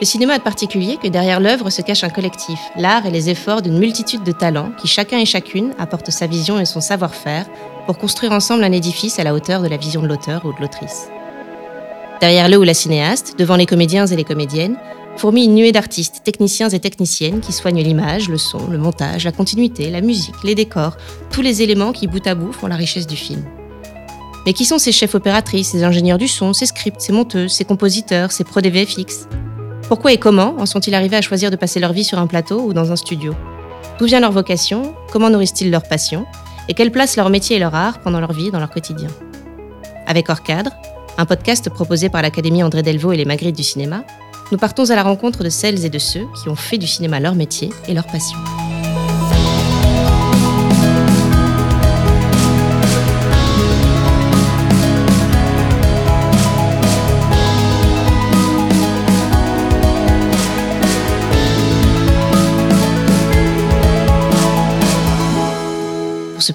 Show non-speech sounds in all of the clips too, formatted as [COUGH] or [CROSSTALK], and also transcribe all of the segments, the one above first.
Le cinéma est particulier que derrière l'œuvre se cache un collectif, l'art et les efforts d'une multitude de talents qui chacun et chacune apportent sa vision et son savoir-faire pour construire ensemble un édifice à la hauteur de la vision de l'auteur ou de l'autrice. Derrière le ou la cinéaste, devant les comédiens et les comédiennes, fourmille une nuée d'artistes, techniciens et techniciennes qui soignent l'image, le son, le montage, la continuité, la musique, les décors, tous les éléments qui bout à bout font la richesse du film. Mais qui sont ces chefs opératrices, ces ingénieurs du son, ces scripts, ces monteuses, ces compositeurs, ces des VFX pourquoi et comment en sont-ils arrivés à choisir de passer leur vie sur un plateau ou dans un studio D'où vient leur vocation Comment nourrissent-ils leur passion Et quelle place leur métier et leur art pendant leur vie dans leur quotidien Avec Hors Cadre, un podcast proposé par l'Académie André Delvaux et les Magritte du cinéma, nous partons à la rencontre de celles et de ceux qui ont fait du cinéma leur métier et leur passion.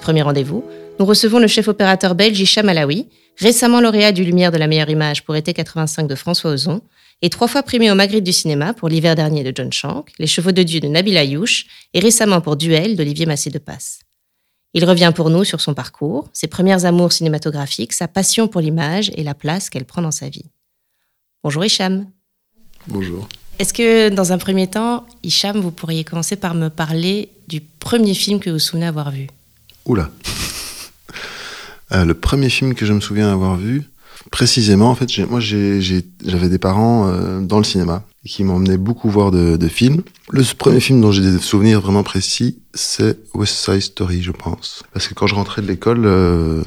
Premier rendez-vous, nous recevons le chef opérateur belge Hicham Alaoui, récemment lauréat du Lumière de la meilleure image pour été 85 de François Ozon, et trois fois primé au Magritte du cinéma pour l'hiver dernier de John Shank, Les Chevaux de Dieu de Nabil Ayouch et récemment pour Duel d'Olivier Massé de Passe. Il revient pour nous sur son parcours, ses premières amours cinématographiques, sa passion pour l'image et la place qu'elle prend dans sa vie. Bonjour Hicham. Bonjour. Est-ce que dans un premier temps, Hicham, vous pourriez commencer par me parler du premier film que vous vous souvenez avoir vu? Oula. Euh, le premier film que je me souviens avoir vu, précisément, en fait, moi, j'avais des parents euh, dans le cinéma qui m'emmenaient beaucoup voir de, de, films. Le premier film dont j'ai des souvenirs vraiment précis, c'est West Side Story, je pense. Parce que quand je rentrais de l'école, euh,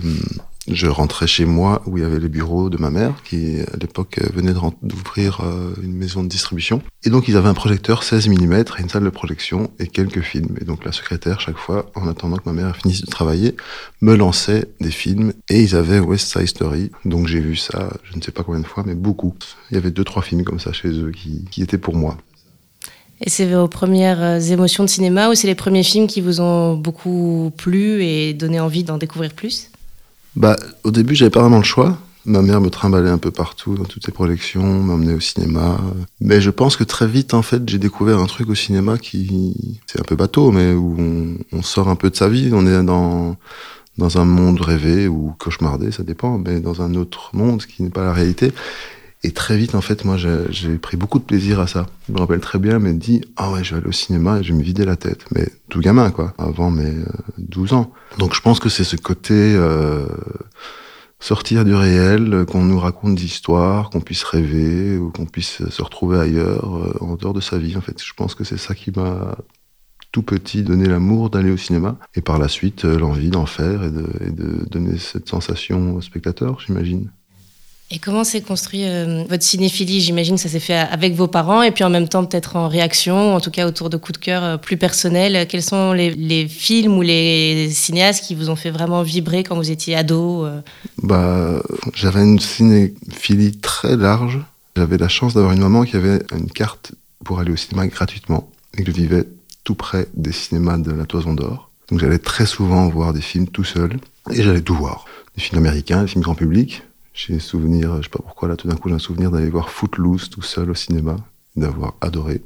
je rentrais chez moi où il y avait les bureaux de ma mère, qui à l'époque venait d'ouvrir euh, une maison de distribution. Et donc ils avaient un projecteur 16 mm une salle de projection et quelques films. Et donc la secrétaire, chaque fois, en attendant que ma mère finisse de travailler, me lançait des films. Et ils avaient West Side Story. Donc j'ai vu ça, je ne sais pas combien de fois, mais beaucoup. Il y avait deux, trois films comme ça chez eux qui, qui étaient pour moi. Et c'est vos premières euh, émotions de cinéma ou c'est les premiers films qui vous ont beaucoup plu et donné envie d'en découvrir plus? Bah, au début, j'avais pas vraiment le choix. Ma mère me trimballait un peu partout dans toutes les projections, m'emmenait au cinéma. Mais je pense que très vite, en fait, j'ai découvert un truc au cinéma qui, c'est un peu bateau, mais où on, sort un peu de sa vie. On est dans, dans un monde rêvé ou cauchemardé, ça dépend, mais dans un autre monde qui n'est pas la réalité. Et très vite, en fait, moi, j'ai pris beaucoup de plaisir à ça. Je me rappelle très bien, mais dit, ah ouais, je vais aller au cinéma et je vais me vider la tête. Mais tout gamin, quoi, avant mes 12 euh, ans. Donc je pense que c'est ce côté euh, sortir du réel, qu'on nous raconte d'histoires, qu'on puisse rêver ou qu'on puisse se retrouver ailleurs, euh, en dehors de sa vie, en fait. Je pense que c'est ça qui m'a tout petit donné l'amour d'aller au cinéma et par la suite l'envie d'en faire et de, et de donner cette sensation au spectateur, j'imagine. Et comment s'est construit euh, votre cinéphilie? J'imagine que ça s'est fait avec vos parents et puis en même temps peut-être en réaction, en tout cas autour de coups de cœur euh, plus personnels. Quels sont les, films ou les cinéastes qui vous ont fait vraiment vibrer quand vous étiez ado euh? bah, J'avais une cinéphilie très large. J'avais la chance d'avoir une maman qui avait une carte pour aller au cinéma gratuitement et que je vivais tout près des cinémas de la Toison d'Or. Donc j'allais très souvent voir des films tout seul et j'allais tout voir. Des films américains, des films grand public, j'ai souvenir, je sais pas pourquoi là tout d'un coup j'ai un souvenir d'aller voir Footloose tout seul au cinéma, d'avoir adoré.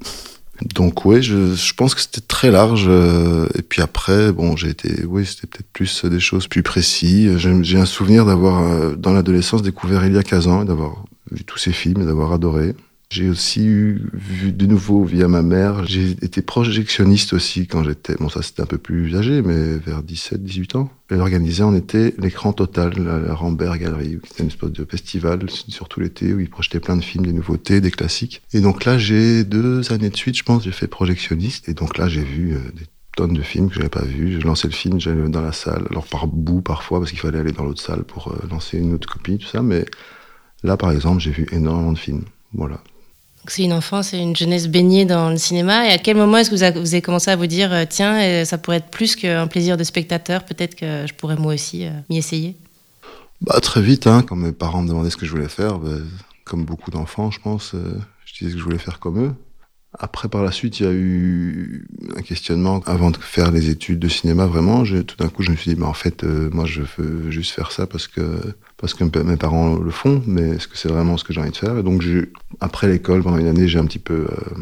Donc ouais, je, je pense que c'était très large. Euh, et puis après, bon, j'ai été, oui, c'était peut-être plus des choses plus précises. J'ai un souvenir d'avoir, euh, dans l'adolescence, découvert Elia Kazan d'avoir vu tous ses films et d'avoir adoré. J'ai aussi eu, vu de nouveau via ma mère, j'ai été projectionniste aussi quand j'étais, bon ça c'était un peu plus âgé, mais vers 17-18 ans. Elle organisait en été l'écran total, la, Rambert Gallery, qui était une espèce de festival, surtout l'été, où ils projetaient plein de films, des nouveautés, des classiques. Et donc là, j'ai deux années de suite, je pense, j'ai fait projectionniste. Et donc là, j'ai vu euh, des tonnes de films que j'avais pas vus. J'ai lancé le film, j'allais dans la salle, alors par bout parfois, parce qu'il fallait aller dans l'autre salle pour euh, lancer une autre copie, tout ça. Mais là, par exemple, j'ai vu énormément de films. Voilà. C'est une enfance et une jeunesse baignée dans le cinéma. Et à quel moment est-ce que vous, avez commencé à vous dire, euh, tiens, euh, ça pourrait être plus qu'un plaisir de spectateur, peut-être que je pourrais moi aussi euh, m'y essayer? Bah, Très vite, hein, quand mes parents me demandaient ce que je voulais faire, bah, comme beaucoup d'enfants, je pense, je disais que je voulais faire comme eux. Après, par la suite, il y a eu un questionnement. Avant de faire les études de cinéma, vraiment, tout d'un coup, je me suis dit, en fait, euh, moi, je veux juste faire ça parce que, parce que mes parents le font, mais est-ce que c'est vraiment ce que j'ai envie de faire? Et donc, après l'école, pendant une année, j'ai un petit peu euh,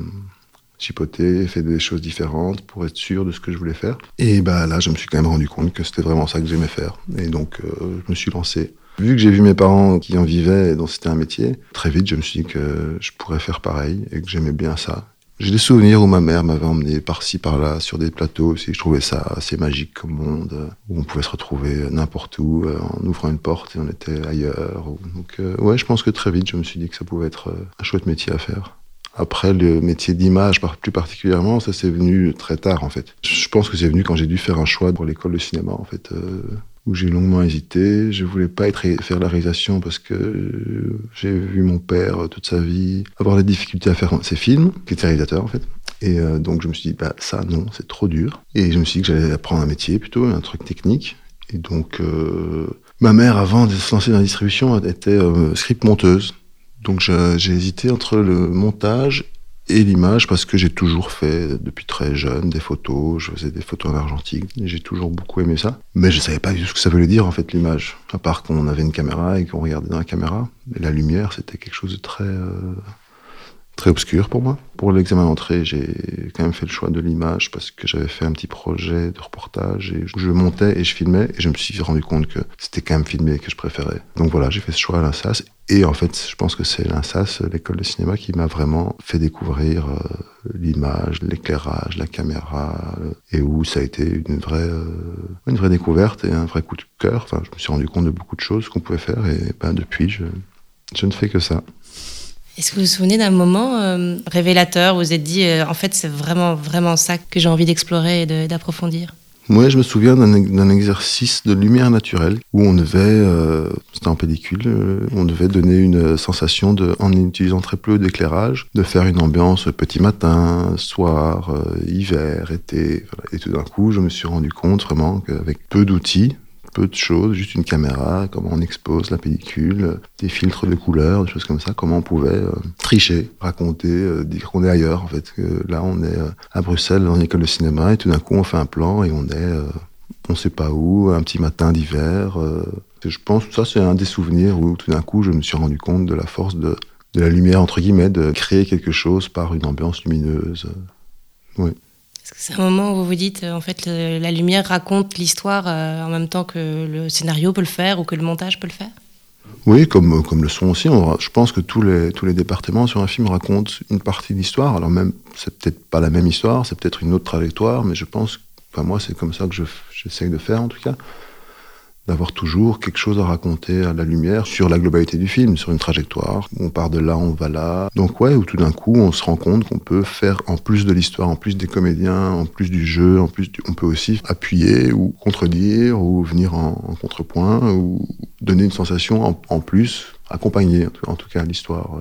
chipoté, fait des choses différentes pour être sûr de ce que je voulais faire. Et bah, là, je me suis quand même rendu compte que c'était vraiment ça que j'aimais faire. Et donc, euh, je me suis lancé. Vu que j'ai vu mes parents qui en vivaient et dont c'était un métier, très vite, je me suis dit que je pourrais faire pareil et que j'aimais bien ça. J'ai des souvenirs où ma mère m'avait emmené par-ci, par-là, sur des plateaux aussi. Je trouvais ça assez magique comme monde, où on pouvait se retrouver n'importe où, euh, en ouvrant une porte et on était ailleurs. Donc, euh, ouais, je pense que très vite, je me suis dit que ça pouvait être euh, un chouette métier à faire. Après, le métier d'image, plus particulièrement, ça c'est venu très tard en fait. Je pense que c'est venu quand j'ai dû faire un choix pour l'école de cinéma en fait où j'ai longuement hésité. Je voulais pas être faire la réalisation parce que j'ai vu mon père toute sa vie avoir des difficultés à faire ses films, qui était réalisateur en fait. Et euh, donc je me suis dit, bah ça non, c'est trop dur. Et je me suis dit que j'allais apprendre un métier plutôt, un truc technique. Et donc euh, ma mère, avant de se lancer dans la distribution, était euh, script monteuse. Donc j'ai hésité entre le montage et l'image parce que j'ai toujours fait depuis très jeune des photos, je faisais des photos en argentique, j'ai toujours beaucoup aimé ça. Mais je savais pas ce que ça voulait dire en fait l'image, à part qu'on avait une caméra et qu'on regardait dans la caméra. Et la lumière, c'était quelque chose de très euh, très obscur pour moi. Pour l'examen d'entrée, j'ai quand même fait le choix de l'image parce que j'avais fait un petit projet de reportage et je montais et je filmais et je me suis rendu compte que c'était quand même filmé que je préférais. Donc voilà, j'ai fait ce choix à l'INSAS et en fait, je pense que c'est l'INSAS, l'école de cinéma, qui m'a vraiment fait découvrir euh, l'image, l'éclairage, la caméra et où ça a été une vraie, euh, une vraie découverte et un vrai coup de cœur. Enfin, je me suis rendu compte de beaucoup de choses qu'on pouvait faire et ben, depuis, je ne fais que ça. Est-ce que vous vous souvenez d'un moment euh, révélateur où vous êtes dit, euh, en fait, c'est vraiment, vraiment ça que j'ai envie d'explorer et d'approfondir? Moi, je me souviens d'un exercice de lumière naturelle où on devait, euh, c'était en pellicule, on devait donner une sensation en utilisant très peu d'éclairage, de faire une ambiance petit matin, soir, hiver, été. Et tout d'un coup, je me suis rendu compte vraiment qu'avec peu d'outils, peu de choses, juste une caméra, comment on expose la pellicule, des filtres de couleurs, des choses comme ça, comment on pouvait euh, tricher, raconter, euh, dire qu'on est ailleurs en fait. Que là on est euh, à Bruxelles dans une école de cinéma et tout d'un coup on fait un plan et on est on sait pas où, un petit matin d'hiver. je pense que ça c'est un des souvenirs où tout d'un coup je me suis rendu compte de la force de, de la lumière entre guillemets, de créer quelque chose par une ambiance lumineuse. Oui. C'est un moment où vous vous dites, euh, en fait, la lumière raconte l'histoire euh, en même temps que le scénario peut le faire ou que le montage peut le faire? Oui, comme, euh, comme le son aussi. je pense que tous les, tous les départements sur un film racontent une partie de l'histoire. Alors même, c'est peut-être pas la même histoire, c'est peut-être une autre trajectoire, mais je pense, enfin moi, c'est comme ça que j'essaye de faire en tout cas d'avoir toujours quelque chose à raconter à la lumière sur la globalité du film, sur une trajectoire. On part de là, on va là. Donc ouais, où tout d'un coup, on se rend compte qu'on peut faire, en plus de l'histoire, en plus des comédiens, en plus du jeu, en plus, on peut aussi appuyer ou contredire ou venir en, contrepoint ou donner une sensation en, plus, accompagner en tout cas l'histoire.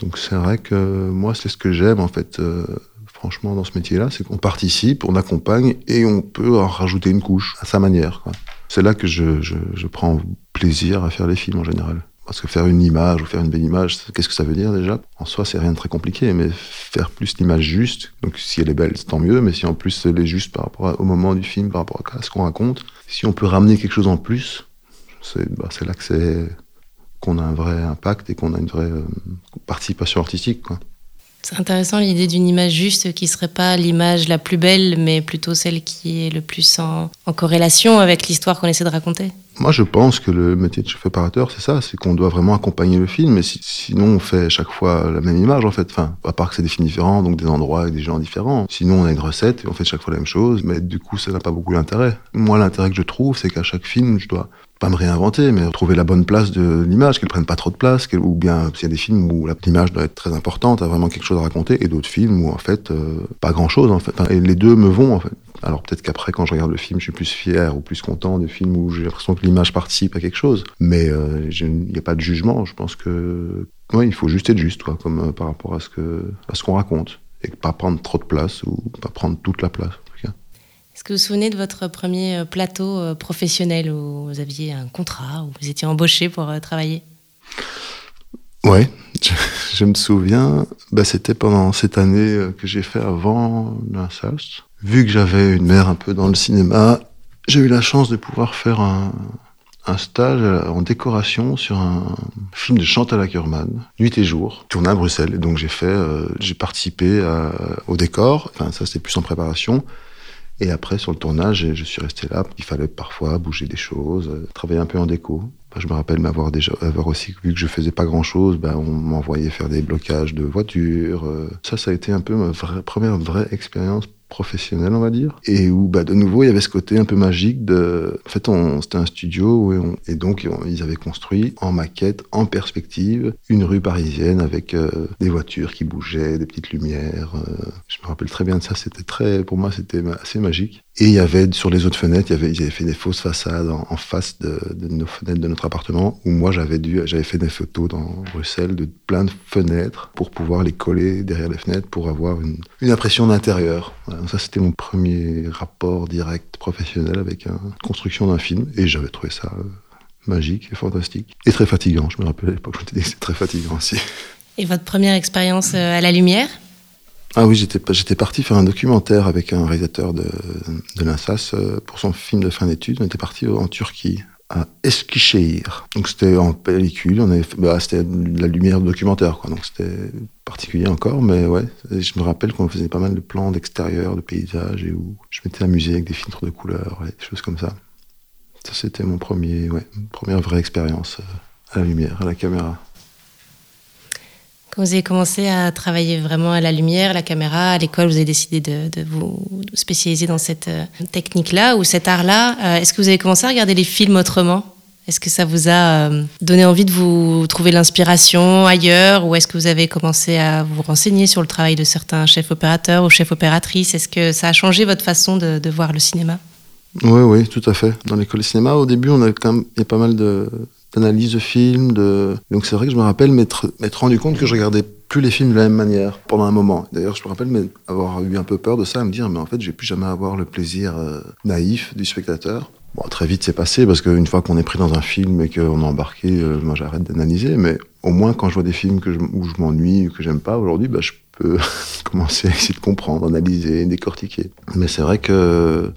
Donc c'est vrai que moi, c'est ce que j'aime en fait. Euh, franchement, dans ce métier-là, c'est qu'on participe, on accompagne et on peut en rajouter une couche à sa manière. C'est là que je, je, prends plaisir à faire les films en général. Parce que faire une image ou faire une belle image, qu'est-ce que ça veut dire déjà? En soi, c'est rien de très compliqué, mais faire plus l'image juste, donc si elle est belle, tant mieux, mais si en plus elle est juste par rapport au moment du film, par rapport à ce qu'on raconte, si on peut ramener quelque chose en plus, c'est bah, là qu'on a un vrai impact et qu'on a une vraie euh, participation artistique. C'est intéressant l'idée d'une image juste qui serait pas l'image la plus belle, mais plutôt celle qui est le plus en, corrélation avec l'histoire qu'on essaie de raconter. Moi, je pense que le métier de chef préparateur, c'est ça, c'est qu'on doit vraiment accompagner le film. Mais sinon, on fait chaque fois la même image, en fait. Enfin, à part que c'est des films différents, donc des endroits et des gens différents. Sinon, on a une recette et on fait chaque fois la même chose. Mais du coup, ça n'a pas beaucoup d'intérêt. Moi, l'intérêt que je trouve, c'est qu'à chaque film, je dois pas me réinventer, mais trouver la bonne place de l'image, qu'elle prenne pas trop de place, ou bien s'il y a des films où l'image doit être très importante, a vraiment quelque chose à raconter, et d'autres films où en fait euh, pas grand chose en fait. et les deux me vont en fait. Alors peut-être qu'après quand je regarde le film, je suis plus fier ou plus content des films où j'ai l'impression que l'image participe à quelque chose, mais euh, il n'y a pas de jugement. Je pense que ouais, il faut juste être juste, quoi, comme euh, par rapport à ce que à ce qu'on raconte, et pas prendre trop de place ou pas prendre toute la place. Est-ce que vous vous souvenez de votre premier euh, plateau euh, professionnel où vous aviez un contrat, où vous étiez embauché pour euh, travailler? Ouais, je me souviens, bah, c'était pendant cette année que j'ai fait avant l'Insas. Vu que j'avais une mère un peu dans le cinéma, j'ai eu la chance de pouvoir faire un, stage en décoration sur un film de Chantal Ackerman, Nuit et jour, tourné à Bruxelles. Donc j'ai fait, j'ai participé au décor. Enfin, ça c'était plus en préparation. Et après, sur le tournage, je suis resté là. Il fallait parfois bouger des choses, euh, travailler un peu en déco. Je me rappelle m'avoir déjà, avoir aussi vu que je faisais pas grand chose, ben on m'envoyait faire des blocages de voitures. Euh. Ça, ça a été un peu ma première vraie expérience professionnel, on va dire, et où bah, de nouveau il y avait ce côté un peu magique de. En fait, c'était un studio où et donc ils avaient construit en maquette, en perspective, une rue parisienne avec euh, des voitures qui bougeaient, des petites lumières. Euh. je me rappelle très bien de ça. C'était très, pour moi, c'était assez magique. Et il y avait sur les autres fenêtres, il y avait, ils avaient fait des fausses façades en, face de, nos fenêtres de notre appartement, où moi j'avais dû, j'avais fait des photos dans Bruxelles de plein de fenêtres pour pouvoir les coller derrière les fenêtres pour avoir une, une impression d'intérieur. Ça c'était mon premier rapport direct professionnel avec la construction d'un film, et j'avais trouvé ça euh, magique et fantastique et très fatigant. Je me rappelle à l'époque, je me disais que c'était très fatigant aussi. Et votre première expérience euh, à la lumière? Ah oui, j'étais, j'étais parti faire un documentaire avec un réalisateur de, de l'INSAS euh, pour son film de fin d'études. On était parti en Turquie, à Eskişehir. Donc c'était en pellicule, on avait bah, c'était la lumière documentaire, quoi. Donc c'était particulier encore, mais ouais, je me rappelle qu'on faisait pas mal de plans d'extérieur, de paysages, et où je m'étais amusé avec des filtres de couleurs, et des choses comme ça. Ça, c'était mon premier, ouais, première vraie expérience euh, à la lumière, à la caméra. Quand vous avez commencé à travailler vraiment à la lumière, la caméra, à l'école, vous avez décidé de, vous spécialiser dans cette euh, technique-là ou cet art-là. Euh, est-ce que vous avez commencé à regarder les films autrement? Est-ce que ça vous a euh, donné envie de vous trouver l'inspiration ailleurs ou est-ce que vous avez commencé à vous renseigner sur le travail de certains chefs opérateurs ou chefs opératrices? Est-ce que ça a changé votre façon de, voir le cinéma? Oui, oui, tout à fait. Dans l'école de cinéma, au début, on a quand même, il pas mal de, d'analyse de films. De... Donc c'est vrai que je me rappelle m'être rendu compte que je regardais plus les films de la même manière pendant un moment. D'ailleurs, je me rappelle avoir eu un peu peur de ça, me dire, mais en fait, je vais plus jamais avoir le plaisir euh, naïf du spectateur. Bon, très vite, c'est passé, parce qu'une fois qu'on est pris dans un film et qu'on est embarqué, euh, moi, j'arrête d'analyser. Mais au moins, quand je vois des films que où je m'ennuie ou que j'aime pas aujourd'hui, bah, je peux [LAUGHS] commencer à essayer de comprendre, analyser, décortiquer. Mais c'est vrai que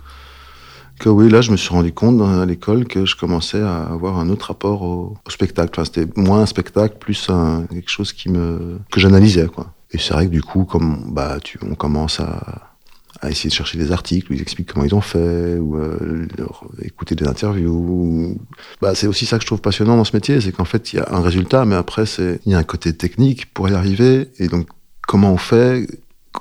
que oui, là, je me suis rendu compte à l'école que je commençais à avoir un autre rapport au, spectacle. Enfin, c'était moins un spectacle, plus quelque chose qui me, que j'analysais. Et c'est vrai que du coup, comme, bah, on commence à, essayer de chercher des articles où ils expliquent comment ils ont fait, ou euh, écouter des interviews. Bah, c'est aussi ça que je trouve passionnant dans ce métier, c'est qu'en fait, il y a un résultat, mais après, il y a un côté technique pour y arriver. Et donc, comment on fait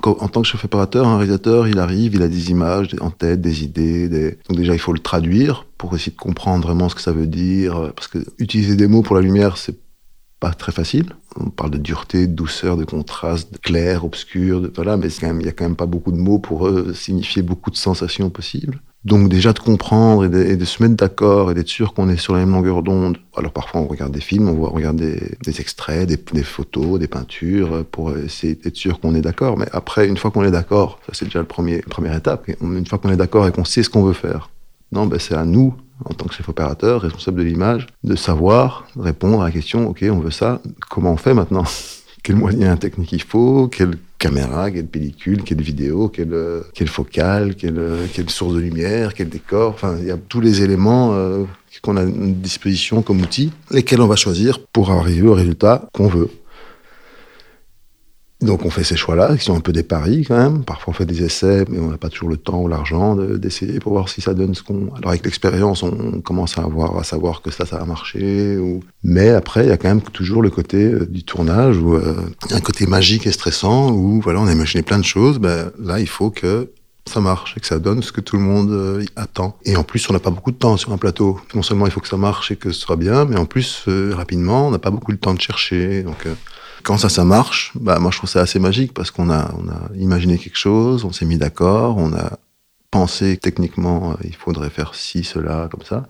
en tant que chef opérateur, un réalisateur, il arrive, il a des images en tête, des idées. Donc déjà, il faut le traduire pour essayer de comprendre vraiment ce que ça veut dire. Parce que utiliser des mots pour la lumière, c'est pas très facile. On parle de dureté, de douceur, de contraste, de clair, obscur, de... voilà, mais il n'y a quand même pas beaucoup de mots pour euh, signifier beaucoup de sensations possibles. Donc déjà de comprendre et de, se mettre d'accord et d'être sûr qu'on est sur la même longueur d'onde. Alors parfois on regarde des films, on voit regarder des, extraits, des, photos, des peintures pour essayer d'être sûr qu'on est d'accord. Mais après, une fois qu'on est d'accord, ça c'est déjà le premier, la première étape. Une fois qu'on est d'accord et qu'on sait ce qu'on veut faire, non, ben c'est à nous, en tant que chef opérateur, responsable de l'image, de savoir répondre à la question, ok, on veut ça, comment on fait maintenant? [LAUGHS] Quel moyen technique il faut? Caméra, quelle pellicule, quelle vidéo, quelle, quelle focale, quelle source de lumière, quel décor. Enfin, il y a tous les éléments euh, qu'on a à disposition comme outils, lesquels on va choisir pour arriver au résultat qu'on veut. Donc on fait ces choix-là, qui sont un peu des paris quand même. Parfois on fait des essais, mais on n'a pas toujours le temps ou l'argent d'essayer pour voir si ça donne ce qu'on. Alors avec l'expérience, on commence à avoir à savoir que ça, ça a marché. Mais après, il y a quand même toujours le côté euh, du tournage, où euh, un côté magique et stressant, où voilà, on a imaginé plein de choses. Ben, là, il faut que ça marche et que ça donne ce que tout le monde euh, attend. Et en plus, on n'a pas beaucoup de temps sur un plateau. Non seulement il faut que ça marche et que ce soit bien, mais en plus, rapidement, on n'a pas beaucoup de temps de chercher. Donc quand ça, ça marche, bah, moi, je trouve ça assez magique parce qu'on a, on a imaginé quelque chose, on s'est mis d'accord, on a pensé techniquement, euh, il faudrait faire ci, cela, comme ça.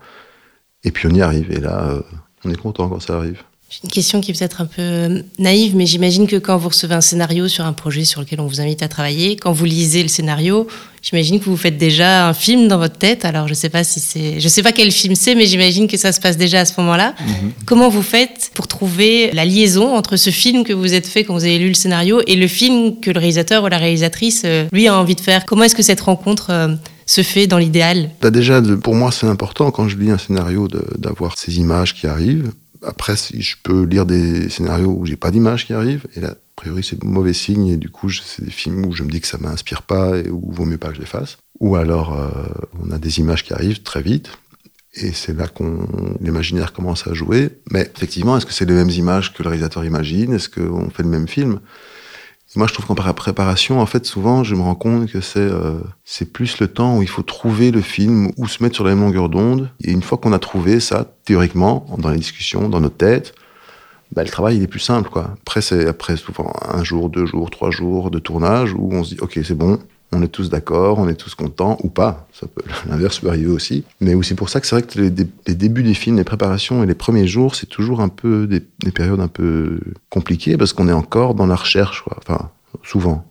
Et puis on y arrive. Et là, euh, on est content quand ça arrive. Une question qui est peut-être un peu naïve, mais j'imagine que quand vous recevez un scénario sur un projet sur lequel on vous invite à travailler, quand vous lisez le scénario, j'imagine que vous faites déjà un film dans votre tête. Alors je sais pas si c'est, je sais pas quel film c'est, mais j'imagine que ça se passe déjà à ce moment-là. Mhm. Comment vous faites pour trouver la liaison entre ce film que vous êtes fait quand vous avez lu le scénario et le film que le réalisateur ou la réalisatrice euh, lui a envie de faire? Comment est-ce que cette rencontre euh, se fait dans l'idéal? Bah Déjà, pour moi, c'est important quand je lis un scénario d'avoir ces images qui arrivent après, si je peux lire des scénarios où j'ai pas d'image qui arrive, et là, a priori, c'est mauvais signe, et du coup, c'est des films où je me dis que ça m'inspire pas et où vaut mieux pas que je les fasse. Ou alors, euh, on a des images qui arrivent très vite, et c'est là qu'on l'imaginaire commence à jouer. Mais effectivement, est-ce que c'est les mêmes images que le réalisateur imagine? Est-ce qu'on fait le même film? Moi, je trouve qu'en préparation, en fait, souvent, je me rends compte que c'est euh, c'est plus le temps où il faut trouver le film ou se mettre sur la même longueur d'onde. Et une fois qu'on a trouvé ça, théoriquement, dans les discussions, dans notre tête, bah, le travail il est plus simple, quoi. Après, c'est après souvent un jour, deux jours, trois jours de tournage où on se dit, ok, c'est bon, on est tous d'accord, on est tous contents, ou pas. Ça peut, [LAUGHS] l'inverse peut arriver aussi. Mais aussi pour ça que c'est vrai que les, débuts des films, les préparations et les premiers jours, c'est toujours un peu des, périodes un peu compliquées parce qu'on est encore dans la recherche, quoi. Enfin, souvent.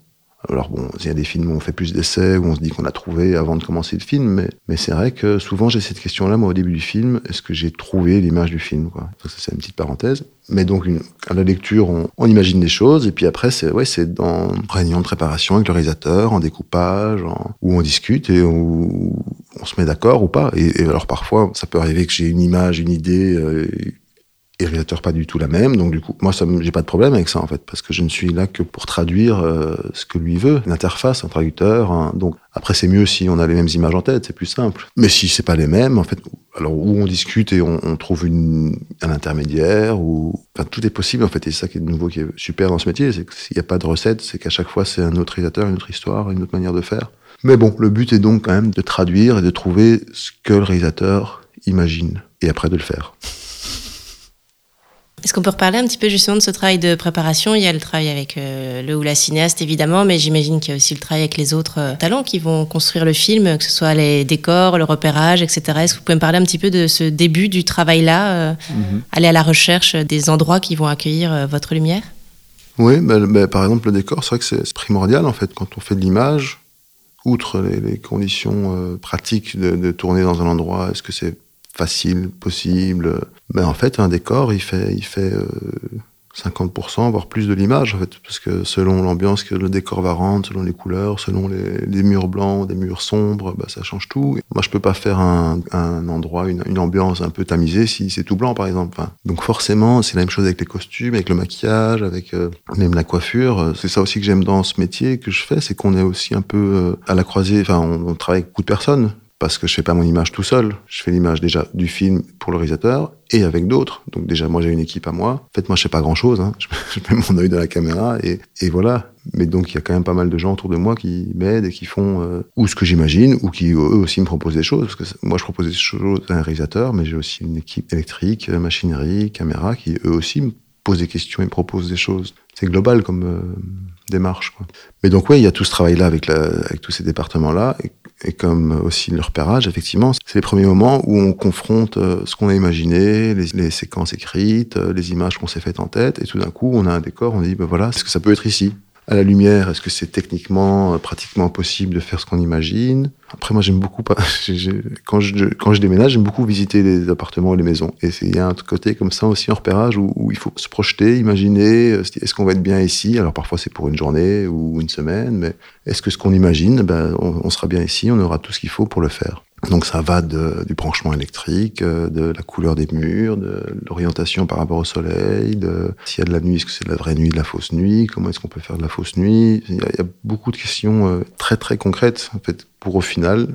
Alors bon, il y a des films où on fait plus d'essais, où on se dit qu'on a trouvé avant de commencer le film, mais, mais c'est vrai que souvent j'ai cette question-là, moi, au début du film, est-ce que j'ai trouvé l'image du film quoi? Ça, c'est une petite parenthèse. Mais donc, à la lecture, on, imagine des choses, et puis après, c'est ouais, c'est dans une réunion de préparation avec le réalisateur, en découpage, où on discute et où on se met d'accord ou pas. Et, alors parfois, ça peut arriver que j'ai une image, une idée, euh, et réalisateur pas du tout la même. Donc du coup, moi, j'ai pas de problème avec ça en fait, parce que je ne suis là que pour traduire euh, ce que lui veut, l'interface, un traducteur. donc après, c'est mieux si on a les mêmes images en tête, c'est plus simple. Mais si c'est pas les mêmes, en fait, alors où on discute et on, trouve une, un intermédiaire, ou enfin tout est possible en fait. Et c'est ça qui est nouveau, qui est super dans ce métier, c'est qu'il n'y a pas de recette, c'est qu'à chaque fois c'est un autre réalisateur, une autre histoire, une autre manière de faire. Mais bon, le but est donc quand même de traduire et de trouver ce que le réalisateur imagine, et après de le faire. Est-ce qu'on peut reparler un petit peu justement de ce travail de préparation? Il y a le travail avec euh, le ou la cinéaste évidemment, mais j'imagine qu'il y a aussi le travail avec les autres euh, talents qui vont construire le film, que ce soit les décors, le repérage, etc. Est-ce que vous pouvez me parler un petit peu de ce début du travail-là, euh, mhm. aller à la recherche des endroits qui vont accueillir votre lumière? Oui, bah, bah, par exemple le décor, c'est vrai que c'est primordial en fait quand on fait de l'image. Outre les, conditions pratiques de, de tourner dans un endroit, est-ce que c'est facile possible. Mais en fait, un décor, il fait, il fait 50%, euh, voire plus de l'image, en fait, parce que selon l'ambiance que le décor va rendre, selon les couleurs, selon les, murs blancs, des murs sombres, bah, ça change tout. moi, je peux pas faire un, endroit, une, ambiance un peu tamisée si c'est tout blanc, par exemple. donc forcément, c'est la même chose avec les costumes, avec le maquillage, avec euh, même la coiffure. C'est ça aussi que j'aime dans ce métier que je fais, c'est qu'on est aussi un peu euh, à la croisée. Enfin, on, on travaille avec beaucoup de personnes parce que je fais pas mon image tout seul. Je fais l'image déjà du film pour le réalisateur et avec d'autres. Donc déjà, moi, j'ai une équipe à moi. En fait, moi, je sais pas grand-chose. Hein. [LAUGHS] Je, mets mon œil dans la caméra et, et, voilà. Mais donc, il y a quand même pas mal de gens autour de moi qui m'aident et qui font euh, ou ce que j'imagine ou qui eux aussi me proposent des choses. Parce que moi, je propose des choses à un réalisateur, mais j'ai aussi une équipe électrique, euh, machinerie, caméra, qui eux aussi me posent des questions et me proposent des choses. C'est global comme euh, démarche. Mais donc, ouais, il y a tout ce travail-là avec, avec tous ces départements-là. Et et comme aussi le repérage, effectivement, c'est les premiers moments où on confronte euh, ce qu'on a imaginé, les, séquences écrites, euh, les images qu'on s'est faites en tête, et tout d'un coup, on a un décor, on dit, ben voilà, est-ce que ça peut être ici? À la lumière, est-ce que c'est techniquement, euh, pratiquement possible de faire ce qu'on imagine? Après, moi, j'aime beaucoup, [LAUGHS] quand, je, quand je déménage, j'aime beaucoup visiter les appartements et les maisons. Et il y a un côté comme ça aussi en repérage où, il faut se projeter, imaginer, euh, est-ce qu'on va être bien ici? Alors parfois, c'est pour une journée ou une semaine, mais est-ce que ce qu'on imagine, ben, on sera bien ici, on aura tout ce qu'il faut pour le faire donc ça va de, du branchement électrique, euh, de la couleur des murs, de l'orientation par rapport au soleil, de s'il y a de la nuit, est-ce que c'est de la vraie nuit, de la fausse nuit, comment est-ce qu'on peut faire de la fausse nuit. Il y, a, beaucoup de questions euh, très très concrètes en fait pour au final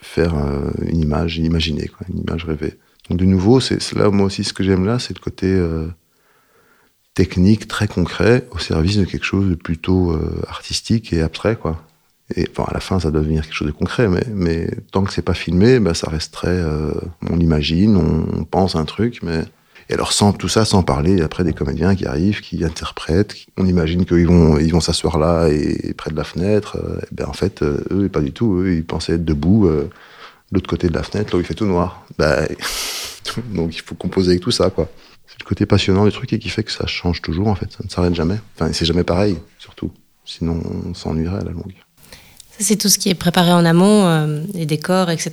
faire euh, une image imaginée, quoi, une image rêvée. Donc de nouveau, c'est là moi aussi ce que j'aime là, c'est le côté technique très concret au service de quelque chose de plutôt artistique et abstrait, quoi. Et enfin, à la fin, ça doit devenir quelque chose de concret, mais, mais tant que c'est pas filmé, bah, ça resterait. Euh, on imagine, on, pense un truc, mais. Et alors, sans tout ça, sans parler après des comédiens qui arrivent, qui interprètent, on imagine qu'ils vont, ils vont s'asseoir là et, près de la fenêtre. Euh, et ben, en fait, euh, eux, pas du tout. Eux, ils pensaient être debout, de l'autre côté de la fenêtre, là où il fait tout noir. Bah, [LAUGHS] donc, il faut composer avec tout ça, quoi. le côté passionnant du truc et qui fait que ça change toujours en fait. Ça ne s'arrête jamais. Enfin, c'est jamais pareil, surtout. Sinon, on s'ennuierait à la longue. C'est tout ce qui est préparé en amont, euh, les décors, etc.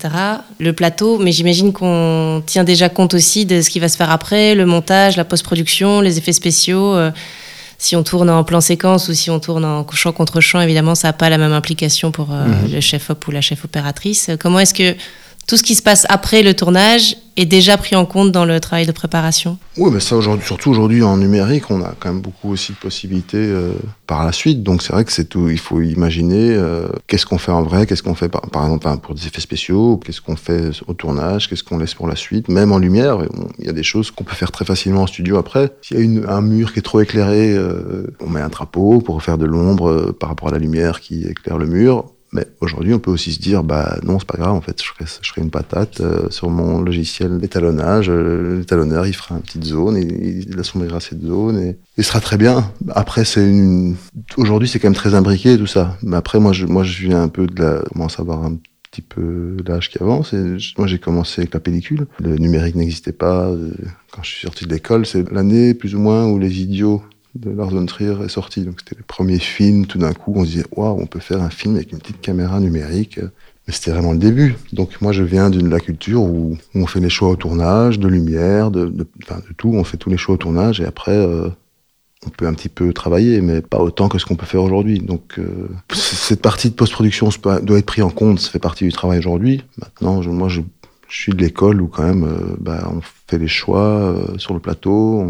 Le plateau, mais j'imagine qu'on tient déjà compte aussi de ce qui va se faire après, le montage, la post-production, les effets spéciaux. Euh, si on tourne en plan séquence ou si on tourne en champ contre champ, évidemment, ça n'a pas la même implication pour euh, mhm. le chef-op ou la chef opératrice. Comment est-ce que tout ce qui se passe après le tournage est déjà pris en compte dans le travail de préparation Oui, mais ça aujourd'hui, surtout aujourd'hui en numérique, on a quand même beaucoup aussi de possibilités euh, par la suite. Donc c'est vrai que c'est tout. Il faut imaginer euh, qu'est-ce qu'on fait en vrai, qu'est-ce qu'on fait par, exemple pour des effets spéciaux, qu'est-ce qu'on fait au tournage, qu'est-ce qu'on laisse pour la suite. Même en lumière, il y a des choses qu'on peut faire très facilement en studio après. S'il y a un mur qui est trop éclairé, euh, on met un drapeau pour faire de l'ombre par rapport à la lumière qui éclaire le mur mais aujourd'hui, on peut aussi se dire, bah non, c'est pas grave, en fait, je ferai, je ferai une patate euh, sur mon logiciel d'étalonnage. Euh, l'étalonneur, il fera une petite zone, et, il assombrira cette zone, et il sera très bien. Après, c'est une... Aujourd'hui, c'est quand même très imbriqué, tout ça. Mais après, moi, je, moi, je viens un peu de la... commence à avoir un petit peu l'âge qui avance. Moi, j'ai commencé avec la pellicule. Le numérique n'existait pas. Euh, quand je suis sorti de l'école, c'est l'année, plus ou moins, où les idiots de Lars Trier est sorti. Donc c'était le premier film, tout d'un coup, on se disait, waouh, on peut faire un film avec une petite caméra numérique. Mais c'était vraiment le début. Donc moi, je viens d'une la culture où, on fait les choix au tournage, de lumière, de, de, de, tout. On fait tous les choix au tournage et après, euh, on peut un petit peu travailler, mais pas autant que ce qu'on peut faire aujourd'hui. Donc euh, cette partie de post-production doit être prise en compte. Ça fait partie du travail aujourd'hui. Maintenant, moi, je, suis de l'école où quand même, euh, bah, on fait les choix sur le plateau.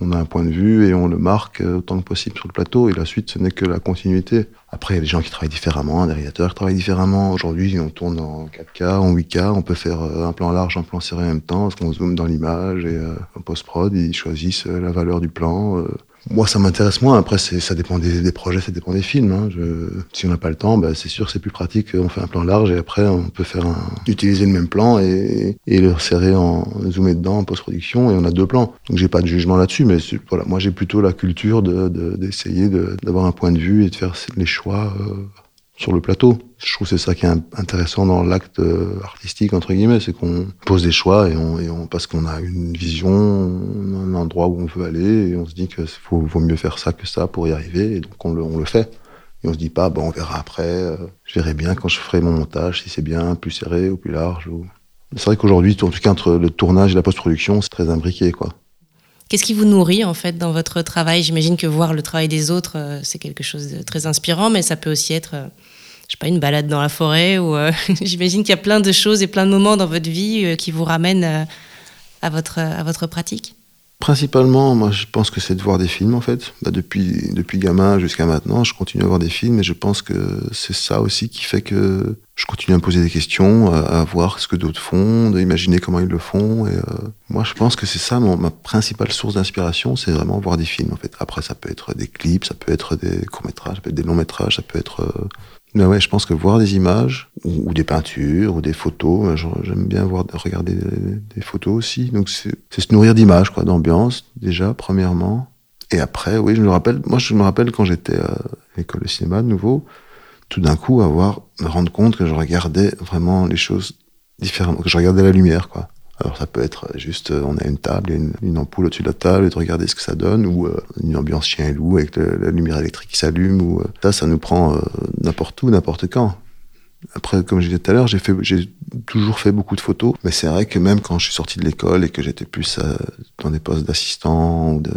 On a un point de vue et on le marque autant que possible sur le plateau. Et la suite, ce n'est que la continuité. Après, il y a des gens qui travaillent différemment, des réalisateurs qui travaillent différemment. Aujourd'hui, on tourne en 4K, en 8K, on peut faire euh, un plan large, un plan serré en même temps, parce qu'on zoome dans l'image et euh, en post-prod, ils choisissent euh, la valeur du plan. Moi, ça m'intéresse moins. Après, ça dépend des, projets, ça dépend des films. Hein. si on n'a pas le temps, bah, c'est sûr, c'est plus pratique. On fait un plan large et après, on peut faire un, utiliser le même plan et, le serrer en zoomer dedans en post-production et on a deux plans. Donc, j'ai pas de jugement là-dessus, mais voilà, moi, j'ai plutôt la culture d'essayer de, d'avoir un point de vue et de faire les choix. Euh, sur le plateau. Je trouve c'est ça qui est intéressant dans l'acte euh, artistique entre guillemets, c'est qu'on pose des choix et parce qu'on a une vision, un endroit où on veut aller et on se dit que vaut mieux faire ça que ça pour y arriver et donc on le, fait. Et on se dit pas bon on verra après, euh, je verrai bien quand je ferai mon montage si c'est bien plus serré ou plus large. C'est vrai qu'aujourd'hui en tout cas entre le tournage et la post-production c'est très imbriqué quoi. Qu'est-ce qui vous nourrit en fait dans votre travail? J'imagine que voir le travail des autres, euh, c'est quelque chose de très inspirant, mais ça peut aussi être je sais pas, une balade dans la forêt ou euh, [LAUGHS] j'imagine qu'il y a plein de choses et plein de moments dans votre vie euh, qui vous ramènent euh, à, votre, à votre pratique? Principalement, moi je pense que c'est de voir des films en fait. Bah, depuis, depuis gamin jusqu'à maintenant, je continue à voir des films et je pense que c'est ça aussi qui fait que je continue à me poser des questions, à, voir ce que d'autres font, d'imaginer comment ils le font. Et moi je pense que c'est ça ma principale source d'inspiration, c'est vraiment voir des films en fait. Après ça peut être des clips, ça peut être des courts métrages, ça peut être des longs métrages, ça peut être mais ouais, je pense que voir des images ou, des peintures ou des photos, j'aime bien voir, regarder des, photos aussi. Donc c'est se nourrir d'images, quoi, d'ambiance déjà premièrement. Et après, oui, je me rappelle. Moi, je me rappelle quand j'étais à l'école de cinéma de nouveau, tout d'un coup avoir me rendre compte que je regardais vraiment les choses différemment, que je regardais la lumière, quoi. Alors ça peut être juste, euh, on a une table, et une, ampoule au-dessus de la table, et de regarder ce que ça donne, ou euh, une ambiance chien et loup avec la lumière électrique qui s'allume, ou euh, ça, ça nous prend n'importe où, n'importe quand. Après, comme je disais tout à l'heure, j'ai fait, j'ai toujours fait beaucoup de photos, mais c'est vrai que même quand je suis sorti de l'école et que j'étais plus dans des postes d'assistant ou de,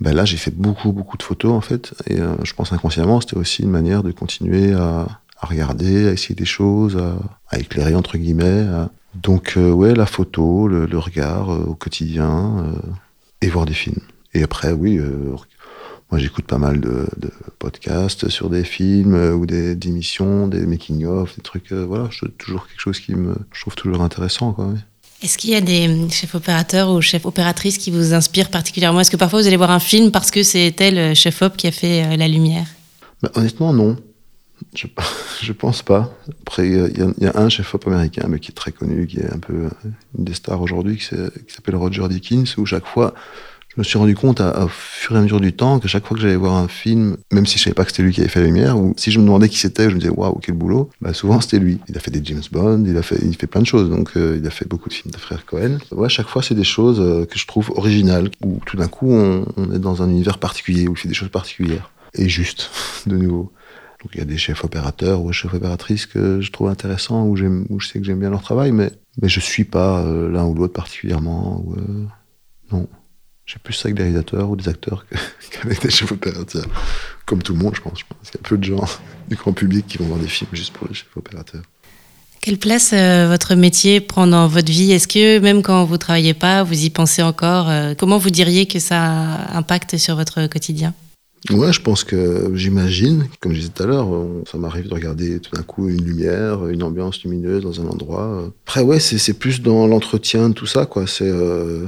ben là, j'ai fait beaucoup, beaucoup de photos en fait, et je pense inconsciemment, c'était aussi une manière de continuer à, à regarder, à essayer des choses, à, à éclairer entre guillemets, à, donc, euh, ouais, la photo, le, regard euh, au quotidien euh, et voir des films. Et après, oui, moi j'écoute pas mal de, podcasts sur des films ou des émissions, des making-of, des trucs. voilà, c'est toujours quelque chose qui me, je trouve toujours intéressant. Quoi, Est-ce qu'il y a des chefs opérateurs ou chefs opératrices qui vous inspirent particulièrement? Est-ce que parfois vous allez voir un film parce que c'est tel chef op qui a fait la lumière? Bah, Honnêtement, non. Je, [LAUGHS] je pense pas. Après, il y, a un chef-op américain, mais qui est très connu, qui est un peu une des stars aujourd'hui, qui s'appelle Roger Dickens, où chaque fois, je me suis rendu compte au fur et à mesure du temps que chaque fois que j'allais voir un film, même si je savais pas que c'était lui qui avait fait la lumière, ou si je me demandais qui c'était, je me disais waouh quel boulot, bah souvent c'était lui. Il a fait des James Bond, il a fait, il fait plein de choses, donc euh, il a fait beaucoup de films de frères Cohen. Ouais, chaque fois c'est des choses euh, que je trouve originales, où tout d'un coup on, on, est dans un univers particulier, où il fait des choses particulières et juste [LAUGHS] de nouveau. Donc il y a des chefs opérateurs ou chefs opératrices que je trouve intéressants, où je sais que j'aime bien leur travail, mais mais je suis pas euh, l'un ou l'autre particulièrement. Ou, non. J'ai plus ça avec des réalisateurs ou des acteurs [LAUGHS] qu'avec des chefs opérateurs. Comme tout le monde, je pense. Qu'il y a peu de gens [LAUGHS] du grand public qui vont voir des films juste pour les chefs opérateurs. Quelle place euh, votre métier prend dans votre vie? Est-ce que même quand vous travaillez pas, vous y pensez encore? Euh, Comment vous diriez que ça impacte sur votre quotidien? Ouais, je pense que j'imagine, comme je disais tout à l'heure, ça m'arrive de regarder tout d'un coup une lumière, une ambiance lumineuse dans un endroit. Après, ouais, c'est plus dans l'entretien de tout ça, quoi. C'est euh,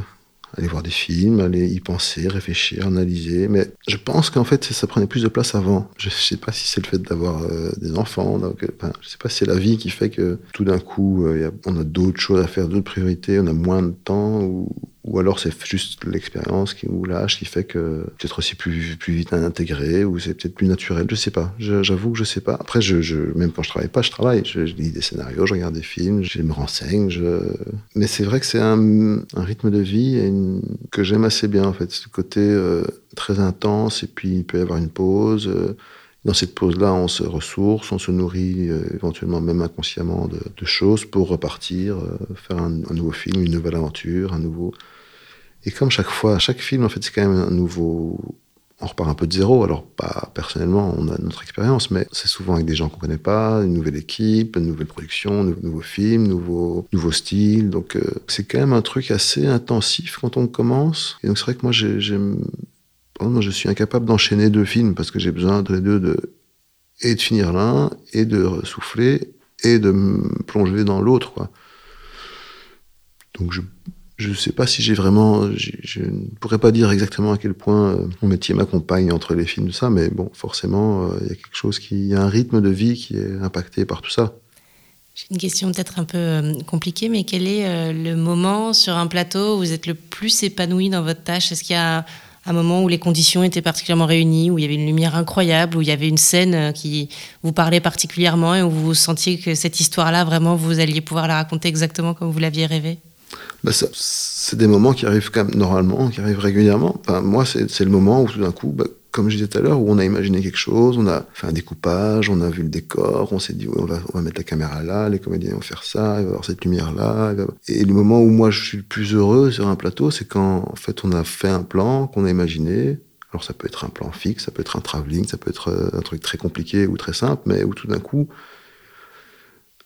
aller voir des films, aller y penser, réfléchir, analyser. Mais je pense qu'en fait, ça prenait plus de place avant. Je sais pas si c'est le fait d'avoir euh, des enfants. Donc, enfin, je sais pas si c'est la vie qui fait que tout d'un coup, euh, on a d'autres choses à faire, d'autres priorités, on a moins de temps ou, ou alors c'est juste l'expérience ou l'âge qui fait que peut-être aussi plus, plus vite intégrer, ou c'est peut-être plus naturel, je sais pas. J'avoue que je sais pas. Après, je, même quand je travaille pas, je travaille. Je, lis des scénarios, je regarde des films, je me renseigne. Mais c'est vrai que c'est un, rythme de vie que j'aime assez bien, en fait. Ce côté euh, très intense, et puis il peut y avoir une pause. Euh, dans cette pause-là, on se ressource, on se nourrit euh, éventuellement même inconsciemment de, choses pour repartir, euh, faire un, nouveau film, une nouvelle aventure, un nouveau. Et comme chaque fois, chaque film, en fait, c'est quand même un nouveau. On repart un peu de zéro. Alors, pas personnellement, on a notre expérience, mais c'est souvent avec des gens qu'on connaît pas, une nouvelle équipe, une nouvelle production, un nouveau film, nouveau, nouveau style. Donc, euh, c'est quand même un truc assez intensif quand on commence. Et donc, c'est vrai que moi, j'aime moi, je suis incapable d'enchaîner deux films parce que j'ai besoin de les deux de et de finir l'un et de souffler et de me plonger dans l'autre. Donc je je sais pas si j'ai vraiment, je, ne pourrais pas dire exactement à quel point euh, mon métier m'accompagne entre les films de ça, mais bon, forcément, il euh, y a quelque chose qui, il y a un rythme de vie qui est impacté par tout ça. J'ai une question peut-être un peu euh, compliquée, mais quel est le moment sur un plateau où vous êtes le plus épanoui dans votre tâche? Est-ce qu'il y a un moment où les conditions étaient particulièrement réunies, où il y avait une lumière incroyable, où il y avait une scène qui vous parlait particulièrement et où vous sentiez que cette histoire-là, vraiment, vous alliez pouvoir la raconter exactement comme vous l'aviez rêvé bah c'est des moments qui arrivent quand même normalement, qui arrivent régulièrement. Enfin, moi, c'est, c'est le moment où tout d'un coup, bah, comme je disais tout à l'heure, où on a imaginé quelque chose, on a fait un découpage, on a vu le décor, on s'est dit, on, va, mettre la caméra là, les comédiens vont faire ça, il va y avoir cette lumière-là. Et le moment où moi je suis le plus heureux sur un plateau, c'est quand en fait on a fait un plan qu'on a imaginé. Alors ça peut être un plan fixe, ça peut être un travelling, ça peut être un truc très compliqué ou très simple, mais où tout d'un coup,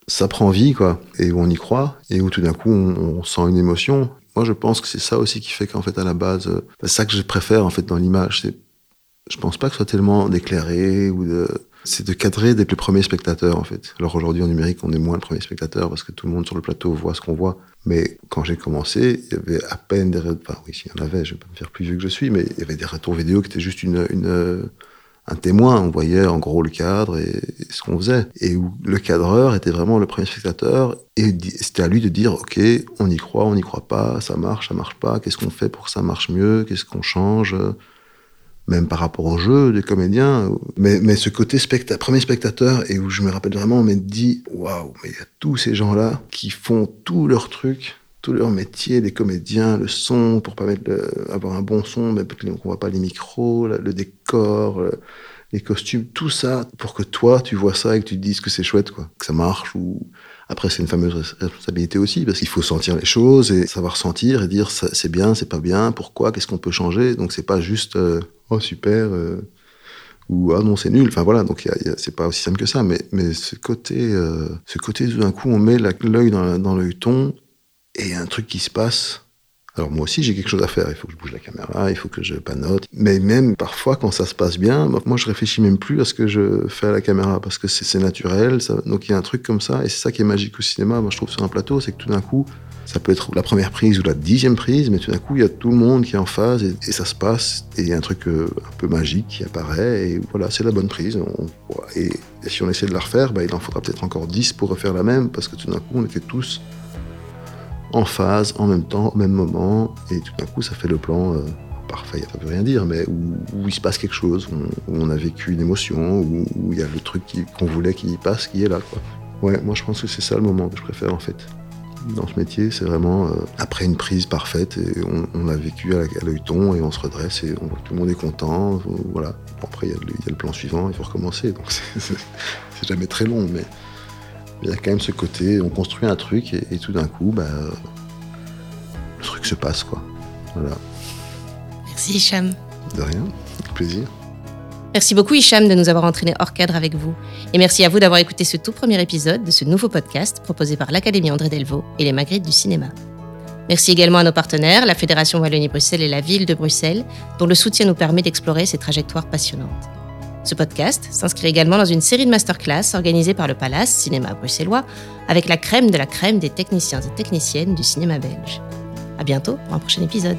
ça prend vie, quoi, et où on y croit, et où tout d'un coup on, on, sent une émotion. Moi, je pense que c'est ça aussi qui fait qu'en fait, à la base, euh, c'est ça que je préfère en fait dans l'image. C'est, je pense pas que ce soit tellement d'éclairer ou de, c'est de cadrer d'être le premier spectateur en fait. Alors aujourd'hui en numérique, on est moins le premier spectateur parce que tout le monde sur le plateau voit ce qu'on voit. Mais quand j'ai commencé, il y avait à peine des, enfin oui, s'il y en avait, je vais pas me faire plus vieux que je suis, mais il y avait des retours vidéo qui étaient juste une, un témoin. On voyait en gros le cadre et, et ce qu'on faisait. Et où le cadreur était vraiment le premier spectateur. Et c'était à lui de dire, OK, on y croit, on n'y croit pas, ça marche, ça marche pas, qu'est-ce qu'on fait pour que ça marche mieux, qu'est-ce qu'on change? Même par rapport au jeu des comédiens. Mais, mais ce côté specta premier spectateur, et où je me rappelle vraiment, on m'a dit, waouh, mais il y a tous ces gens-là qui font tout leur truc tout leur métier, les comédiens, le son, pour permettre d'avoir un bon son, mais qu'on voit pas les micros, le décor, les costumes, tout ça, pour que toi, tu vois ça et que tu te dises que c'est chouette, quoi, que ça marche. Ou après, c'est une fameuse responsabilité aussi, parce qu'il faut sentir les choses et savoir sentir et dire c'est bien, c'est pas bien, pourquoi, qu'est-ce qu'on peut changer. Donc c'est pas juste euh, oh super. Euh, ou ah non c'est nul enfin voilà donc c'est pas aussi simple que ça mais mais ce côté euh, ce côté d'un coup on met l'œil dans, dans l'œilleton et il y a un truc qui se passe. Alors moi aussi j'ai quelque chose à faire, il faut que je bouge la caméra, il faut que je panote. Mais même parfois quand ça se passe bien, moi je réfléchis même plus à ce que je fais à la caméra parce que c'est naturel. Ça... Donc il y a un truc comme ça et c'est ça qui est magique au cinéma, moi je trouve sur un plateau, c'est que tout d'un coup ça peut être la première prise ou la dixième prise, mais tout d'un coup il y a tout le monde qui est en phase et, ça se passe et il y a un truc euh, un peu magique qui apparaît et voilà c'est la bonne prise. Et, si on essaie de la refaire, bah, il en faudra peut-être encore dix pour refaire la même parce que tout d'un coup on était tous en phase, en même temps, au même moment, et tout d'un coup, ça fait le plan euh, parfait, ça veut rien dire, mais où, il se passe quelque chose, où, on a vécu une émotion, où, il y a le truc qu'on voulait qu'il passe, qui est là. Ouais, moi je pense que c'est ça le moment que je préfère en fait. Dans ce métier, c'est vraiment euh, après une prise parfaite, et on, a vécu à l'œil ton et on se redresse et tout le monde est content. Voilà. Après, il y, a le plan suivant, il faut recommencer. Donc [LAUGHS] c'est jamais très long, mais il y a quand même ce côté, on construit un truc et, tout d'un coup, bah, le truc se passe quoi. Voilà. Merci Hicham. De rien, avec plaisir. Merci beaucoup Hicham de nous avoir entraînés hors cadre avec vous. Et merci à vous d'avoir écouté ce tout premier épisode de ce nouveau podcast proposé par l'Académie André Delvaux et les Magritte du cinéma. Merci également à nos partenaires, la Fédération Wallonie-Bruxelles et la Ville de Bruxelles, dont le soutien nous permet d'explorer ces trajectoires passionnantes. Ce podcast s'inscrit également dans une série de masterclass organisée par le Palace Cinéma bruxellois avec la crème de la crème des techniciens et techniciennes du cinéma belge. À bientôt pour un prochain épisode.